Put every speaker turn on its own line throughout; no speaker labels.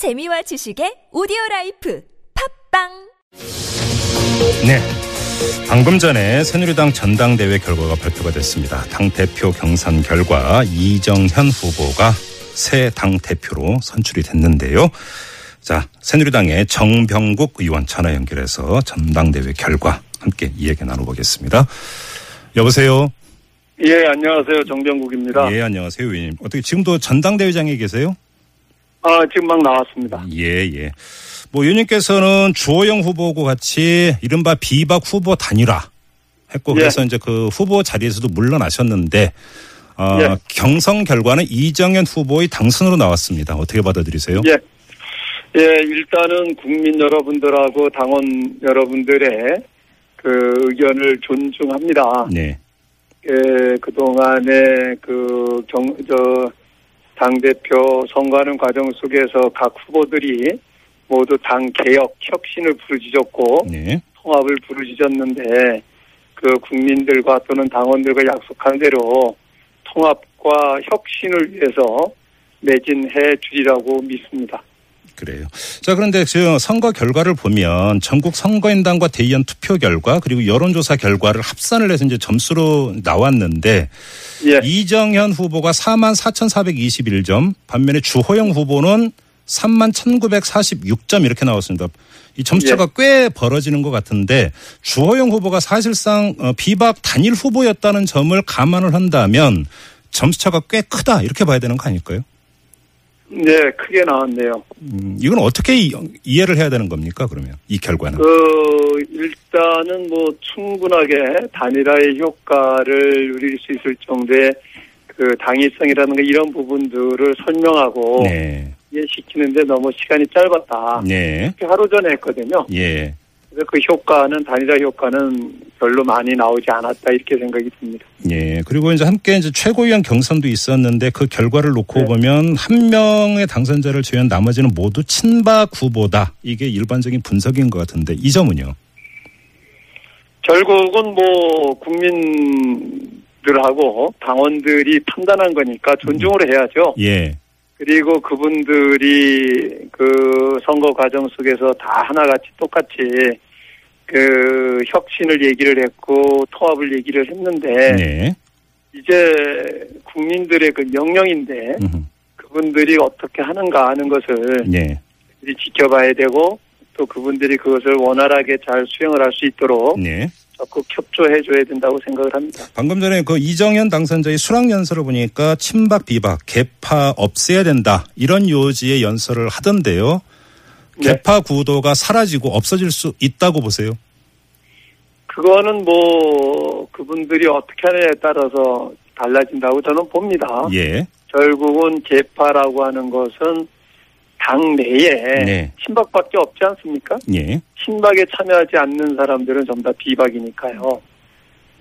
재미와 지식의 오디오 라이프 팟빵
네. 방금 전에 새누리당 전당대회 결과가 발표가 됐습니다. 당 대표 경선 결과 이정현 후보가 새 당 대표로 선출이 됐는데요. 자, 새누리당의 정병국 의원 전화 연결해서 전당대회 결과 함께 이야기 나눠보겠습니다. 여보세요.
예, 안녕하세요. 정병국입니다.
예, 안녕하세요, 의원님. 어떻게 지금도 전당대회장에 계세요?
아, 지금 막 나왔습니다.
예, 예. 뭐 의원님께서는 주호영 후보하고 같이 이른바 비박 후보 단일화 했고
예.
그래서 이제 그 후보 자리에서도 물러나셨는데 어,
예.
경선 결과는 이정현 후보의 당선으로 나왔습니다. 어떻게 받아들이세요?
예. 예, 일단은 국민 여러분들하고 당원 여러분들의 그 의견을 존중합니다.
네.
예, 그동안에 그 경, 저, 당대표 선거하는 과정 속에서 각 후보들이 모두 당 개혁, 혁신을 부르짖었고,
네.
통합을 부르짖었는데 그 국민들과 또는 당원들과 약속한 대로 통합과 혁신을 위해서 매진해 주리라고 믿습니다.
그래요. 자, 그런데 지금 선거 결과를 보면 전국 선거인단과 대의원 투표 결과 그리고 여론조사 결과를 합산을 해서 이제 점수로 나왔는데
예,
이정현 후보가 4만 4,421점, 반면에 주호영 후보는 3만 1,946점 이렇게 나왔습니다. 이 점수차가 꽤 벌어지는 것 같은데 주호영 후보가 사실상 어, 비박 단일 후보였다는 점을 감안을 한다면 점수차가 꽤 크다 이렇게 봐야 되는 거 아닐까요?
네, 크게 나왔네요.
음, 이건 어떻게 이, 이해를 해야 되는 겁니까 그러면 이 결과는?
그 일단은 뭐 충분하게 단일화의 효과를 누릴 수 있을 정도의 그 당위성이라는 가 이런 부분들을 설명하고
네,
이해시키는데 너무 시간이 짧았다.
네,
하루 전에 했거든요.
예.
그래서 그 효과는 단일화 효과는 별로 많이 나오지 않았다 이렇게 생각이 듭니다.
예. 그리고 이제 함께 이제 최고위원 경선도 있었는데 그 결과를 놓고
네.
보면 한 명의 당선자를 제외한 나머지는 모두 친박 후보다. 이게 일반적인 분석인 것 같은데 이 점은요.
결국은 뭐 국민들하고 당원들이 판단한 거니까 존중을 해야죠.
예.
그리고 그분들이 그 선거 과정 속에서 다 하나같이 똑같이 그 혁신을 얘기를 했고 통합을 얘기를 했는데
네.
이제 국민들의 그 명령인데
음흠.
그분들이 어떻게 하는가 하는 것을
예.
우리 지켜봐야 되고 또 그분들이 그것을 원활하게 잘 수행을 할 수 있도록
네.
적극 협조해 줘야 된다고 생각을 합니다.
방금 전에 그 이정현 당선자의 수락 연설을 보니까 친박 비박 개파 없애야 된다 이런 요지의 연설을 하던데요.
네.
개파 구도가 사라지고 없어질 수 있다고 보세요.
그거는 뭐 그분들이 어떻게 하느냐에 따라서 달라진다고 저는 봅니다.
예.
결국은 개파라고 하는 것은 당 내에
네.
친박밖에 없지 않습니까?
예.
친박에 참여하지 않는 사람들은 전부 다 비박이니까요.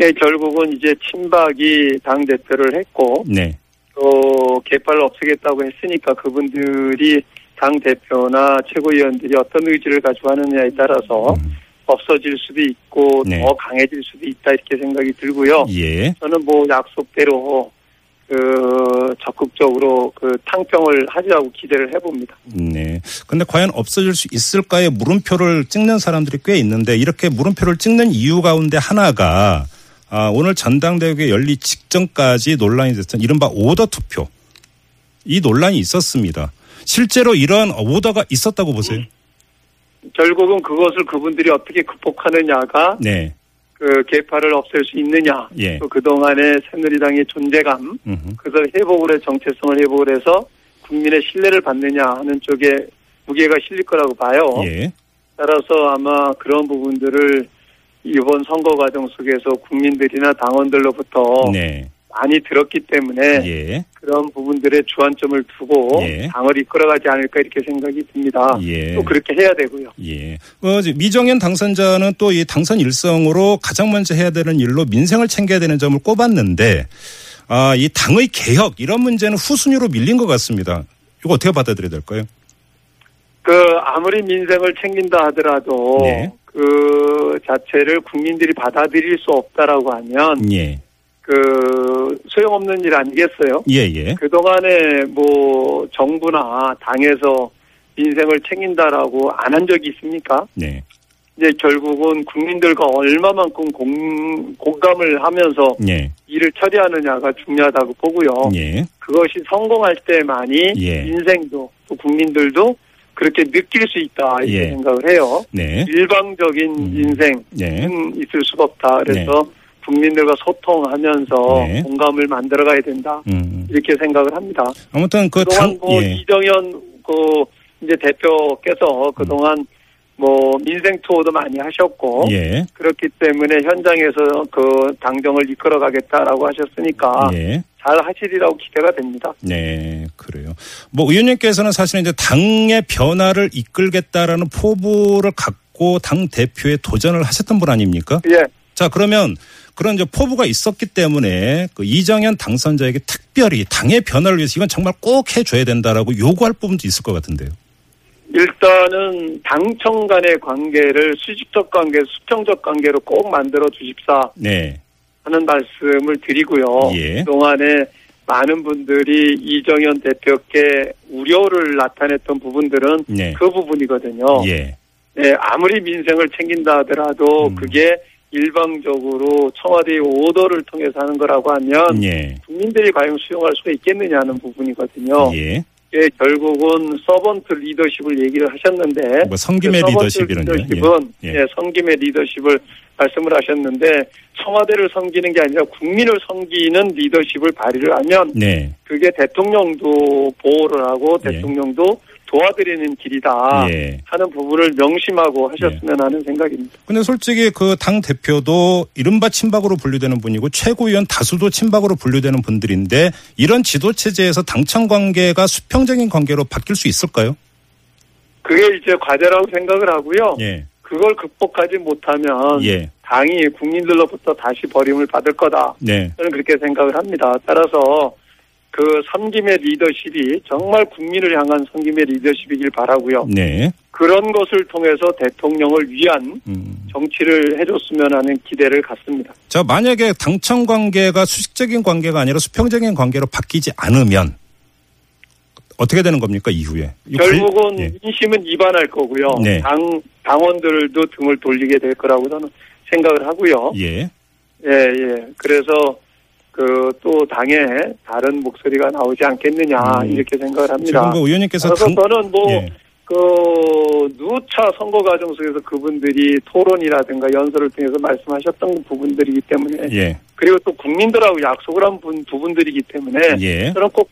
예, 결국은 이제 친박이 당 대표를 했고
네.
또 개파를 없애겠다고 했으니까 그분들이 당 대표나 최고위원들이 어떤 의지를 가지고 하느냐에 따라서
음.
없어질 수도 있고
네.
더 강해질 수도 있다 이렇게 생각이 들고요.
예.
저는 뭐 약속대로 그 적극적으로 그 탕평을 하리라고 기대를 해봅니다.
네. 근데 과연 없어질 수 있을까의 물음표를 찍는 사람들이 꽤 있는데 이렇게 물음표를 찍는 이유 가운데 하나가 아, 오늘 전당대회 열리 직전까지 논란이 됐던 이른바 오더 투표. 이 논란이 있었습니다. 실제로 이런 오더가 있었다고 보세요.
결국은 그것을 그분들이 어떻게 극복하느냐가
네.
그 개파를 없앨 수 있느냐.
예.
또 그동안의 새누리당의 존재감,
음흠.
그것을 회복을 해 정체성을 회복을 해서 국민의 신뢰를 받느냐 하는 쪽에 무게가 실릴 거라고 봐요.
예.
따라서 아마 그런 부분들을 이번 선거 과정 속에서 국민들이나 당원들로부터
네.
많이 들었기 때문에
예.
그런 부분들의 주안점을 두고
예.
당을 이끌어가지 않을까 이렇게 생각이 듭니다.
예.
또 그렇게 해야 되고요.
예. 어, 미정현 당선자는 또 이 당선 일성으로 가장 먼저 해야 되는 일로 민생을 챙겨야 되는 점을 꼽았는데, 아, 이 당의 개혁, 이런 문제는 후순위로 밀린 것 같습니다. 이거 어떻게 받아들여야 될까요?
그 아무리 민생을 챙긴다 하더라도
네.
그 자체를 국민들이 받아들일 수 없다라고 하면
예.
그 소용없는 일 아니겠어요?
예, 예.
그동안에 뭐 정부나 당에서 민생을 챙긴다라고 안 한 적이 있습니까?
네.
이제 결국은 국민들과 얼마만큼 공, 공감을 하면서
예.
일을 처리하느냐가 중요하다고 보고요.
예.
그것이 성공할 때만이
예.
인생도 또 국민들도 그렇게 느낄 수 있다 이렇게
예.
생각을 해요.
네.
일방적인
음.
인생은
네.
있을 수가 없다. 그래서 국민들과 소통하면서
네.
공감을 만들어가야 된다.
음.
이렇게 생각을 합니다.
아무튼 그
그동안
당,
뭐
예.
이정현 그 이제 대표께서 그동안 뭐 민생 투어도 많이 하셨고
예.
그렇기 때문에 현장에서 그 당정을 이끌어가겠다라고 하셨으니까
예.
잘 하시리라고 기대가 됩니다.
네, 그래요. 뭐 의원님께서는 사실은 이제 당의 변화를 이끌겠다라는 포부를 갖고 당 대표에 도전을 하셨던 분 아닙니까?
예,
자, 그러면 그런 이제 포부가 있었기 때문에 그 이정현 당선자에게 특별히 당의 변화를 위해서 이건 정말 꼭 해줘야 된다라고 요구할 부분도 있을 것 같은데요.
일단은 당청 간의 관계를 수직적 관계, 수평적 관계로 꼭 만들어 주십사
네,
하는 말씀을 드리고요.
예.
그동안에 많은 분들이 이정현 대표께 우려를 나타냈던 부분들은
네,
그 부분이거든요.
예,
네, 아무리 민생을 챙긴다 하더라도
음.
그게 일방적으로 청와대의 오더를 통해서 하는 거라고 하면
예,
국민들이 과연 수용할 수가 있겠느냐 하는 부분이거든요.
예.
예, 결국은 서번트 리더십을 얘기를 하셨는데
뭐 성김의
그 서번트
리더십 이런요.
리더십은
예.
예, 성김의 리더십을 말씀을 하셨는데 청와대를 섬기는 게 아니라 국민을 섬기는 리더십을 발휘를 하면
네,
그게 대통령도 보호를 하고
예.
대통령도 도와드리는 길이다
예.
하는 부분을 명심하고 하셨으면 하는 생각입니다.
근데 솔직히 그 당 대표도 이른바 친박으로 분류되는 분이고 최고위원 다수도 친박으로 분류되는 분들인데 이런 지도 체제에서 당청 관계가 수평적인 관계로 바뀔 수 있을까요?
그게 이제 과제라고 생각을 하고요.
예,
그걸 극복하지 못하면
예,
당이 국민들로부터 다시 버림을 받을 거다.
네,
저는 그렇게 생각을 합니다. 따라서 그 섬김의 리더십이 정말 국민을 향한 섬김의 리더십이길 바라고요.
네.
그런 것을 통해서 대통령을 위한
음.
정치를 해줬으면 하는 기대를 갖습니다.
자, 만약에 당청 관계가 수직적인 관계가 아니라 수평적인 관계로 바뀌지 않으면 어떻게 되는 겁니까 이후에?
결국은
예.
민심은 이반할 거고요.
네.
당 당원들도 등을 돌리게 될 거라고 저는 생각을 하고요.
예,
예, 예. 그래서 그 또 당에 다른 목소리가 나오지 않겠느냐
음.
이렇게 생각을
지금
합니다.
뭐 의원님께서
그래서
당,
저는 뭐
예,
그 누차 선거 과정 속에서 그분들이 토론이라든가 연설을 통해서 말씀하셨던 부분들이기 때문에
예,
그리고 또 국민들하고 약속을 한 분, 부분들이기 때문에
예,
저는 꼭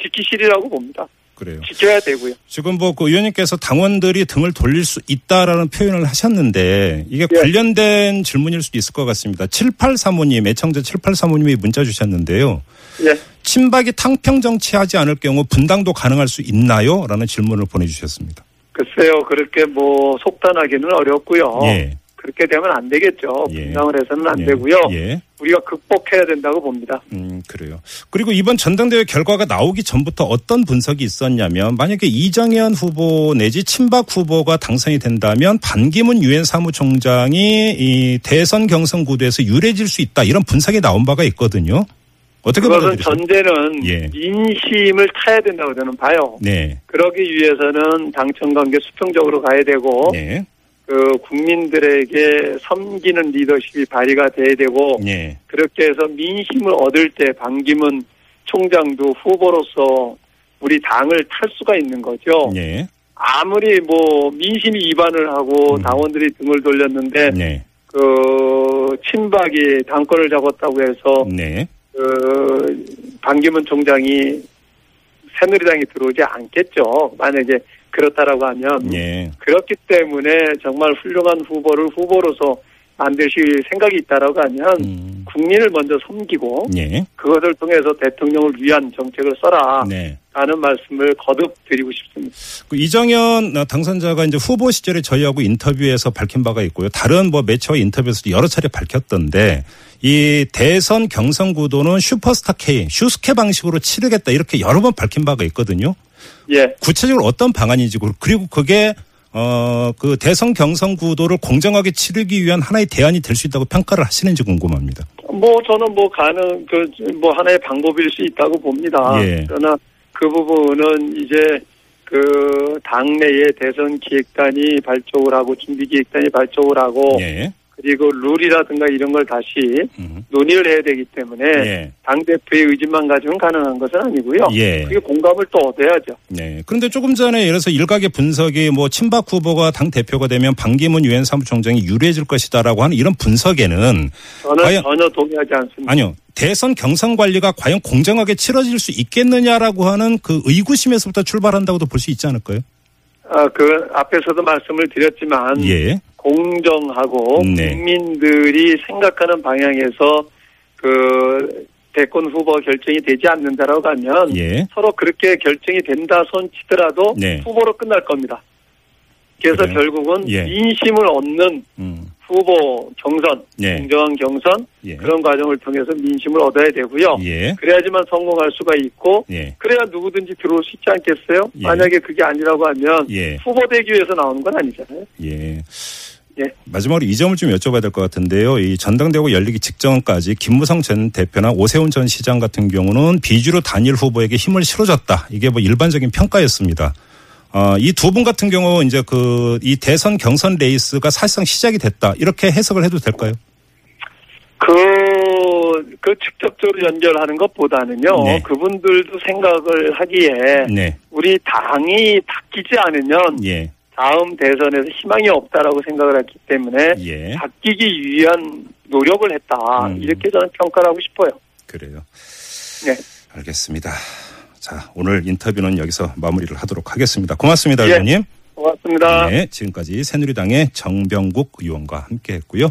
지키시리라고 봅니다.
그래요.
지켜야 되고요.
지금 뭐 그 의원님께서 당원들이 등을 돌릴 수 있다라는 표현을 하셨는데 이게
예.
관련된 질문일 수도 있을 것 같습니다. 7835님, 애청자 7835님이 문자 주셨는데요.
예.
친박이 탕평 정치하지 않을 경우 분당도 가능할 수 있나요? 라는 질문을 보내주셨습니다.
글쎄요, 그렇게 뭐 속단하기는 어렵고요.
예.
그렇게 되면 안 되겠죠.
예.
분당을 해서는 안
예.
되고요.
예.
우리가 극복해야 된다고 봅니다.
음, 그래요. 그리고 이번 전당대회 결과가 나오기 전부터 어떤 분석이 있었냐면 만약에 이정현 후보 내지 친박 후보가 당선이 된다면 반기문 유엔 사무총장이 이 대선 경선 구도에서 유리해질 수 있다 이런 분석이 나온 바가 있거든요. 어떻게
그것은? 전제는
예.
민심을 타야 된다고 저는 봐요.
네.
그러기 위해서는 당청 관계 수평적으로 가야 되고
네.
그 국민들에게 섬기는 리더십이 발휘가 돼야 되고
네.
그렇게 해서 민심을 얻을 때 반기문 총장도 후보로서 우리 당을 탈 수가 있는 거죠.
네.
아무리 뭐 민심이 이반을 하고
음.
당원들이 등을 돌렸는데
네.
그 친박이 당권을 잡았다고 해서
네.
그 반기문 총장이 새누리당이 들어오지 않겠죠. 만약에 그렇다라고 하면
네.
그렇기 때문에 정말 훌륭한 후보를 후보로서 만드실 생각이 있다라고 하면
음.
국민을 먼저 섬기고
네.
그것을 통해서 대통령을 위한 정책을 써라
네.
라는 말씀을 거듭 드리고 싶습니다.
그 이정현 당선자가 이제 후보 시절에 저희하고 인터뷰에서 밝힌 바가 있고요. 다른 뭐 매체와 인터뷰에서 여러 차례 밝혔던데 이 대선 경선 구도는 슈퍼스타 K, 슈스케 방식으로 치르겠다 이렇게 여러 번 밝힌 바가 있거든요.
예.
구체적으로 어떤 방안인지 그리고 그게 어 그 대선 경선 구도를 공정하게 치르기 위한 하나의 대안이 될 수 있다고 평가를 하시는지 궁금합니다.
뭐 저는 뭐 가능 그뭐 하나의 방법일 수 있다고 봅니다.
예.
그러나 그 부분은 이제 그그 당내에 대선 기획단이 발족을 하고 준비 기획단이 발족을 하고
예.
그리고 룰이라든가 이런 걸 다시
음.
논의를 해야 되기 때문에
예.
당 대표의 의지만 가지고는 가능한 것은 아니고요.
예.
그게 공감을 또 얻어야죠.
네. 그런데 조금 전에 예를 들어서 일각의 분석이 뭐 친박 후보가 당 대표가 되면 반기문 유엔 사무총장이 유리해질 것이다라고 하는 이런 분석에는
저는
과연-
전혀 동의하지 않습니다.
아니요. 대선 경선 관리가 과연 공정하게 치러질 수 있겠느냐라고 하는 그 의구심에서부터 출발한다고도 볼 수 있지 않을까요?
아, 그 앞에서도 말씀을 드렸지만
예.
공정하고
네.
국민들이 생각하는 방향에서 그 대권 후보 결정이 되지 않는다라고 하면
예.
서로 그렇게 결정이 된다 손 치더라도
네.
후보로 끝날 겁니다. 그래서
그래요?
결국은
예.
민심을 얻는
음.
후보 경선,
예.
공정한 경선
예.
그런 과정을 통해서 민심을 얻어야 되고요.
예.
그래야지만 성공할 수가 있고
예.
그래야 누구든지 들어올 수 있지 않겠어요?
예.
만약에 그게 아니라고 하면
예.
후보 되기 위해서 나오는 건 아니잖아요.
예.
예.
마지막으로 이 점을 좀 여쭤봐야 될 것 같은데요. 이 전당대회가 열리기 직전까지 김무성 전 대표나 오세훈 전 시장 같은 경우는 비주류 단일 후보에게 힘을 실어줬다. 이게 뭐 일반적인 평가였습니다. 어, 이 두 분 같은 경우 이제 그 이 대선 경선 레이스가 사실상 시작이 됐다. 이렇게 해석을 해도 될까요?
그, 그 직접적으로 연결하는 것보다는요,
네.
그분들도 생각을 하기에
네.
우리 당이 바뀌지 않으면
예.
다음 대선에서 희망이 없다라고 생각을 했기 때문에
예.
바뀌기 위한 노력을 했다.
음.
이렇게 저는 평가를 하고 싶어요.
그래요.
네.
알겠습니다. 자, 오늘 인터뷰는 여기서 마무리를 하도록 하겠습니다. 고맙습니다,
예.
의원님.
고맙습니다.
네, 지금까지 새누리당의 정병국 의원과 함께 했고요.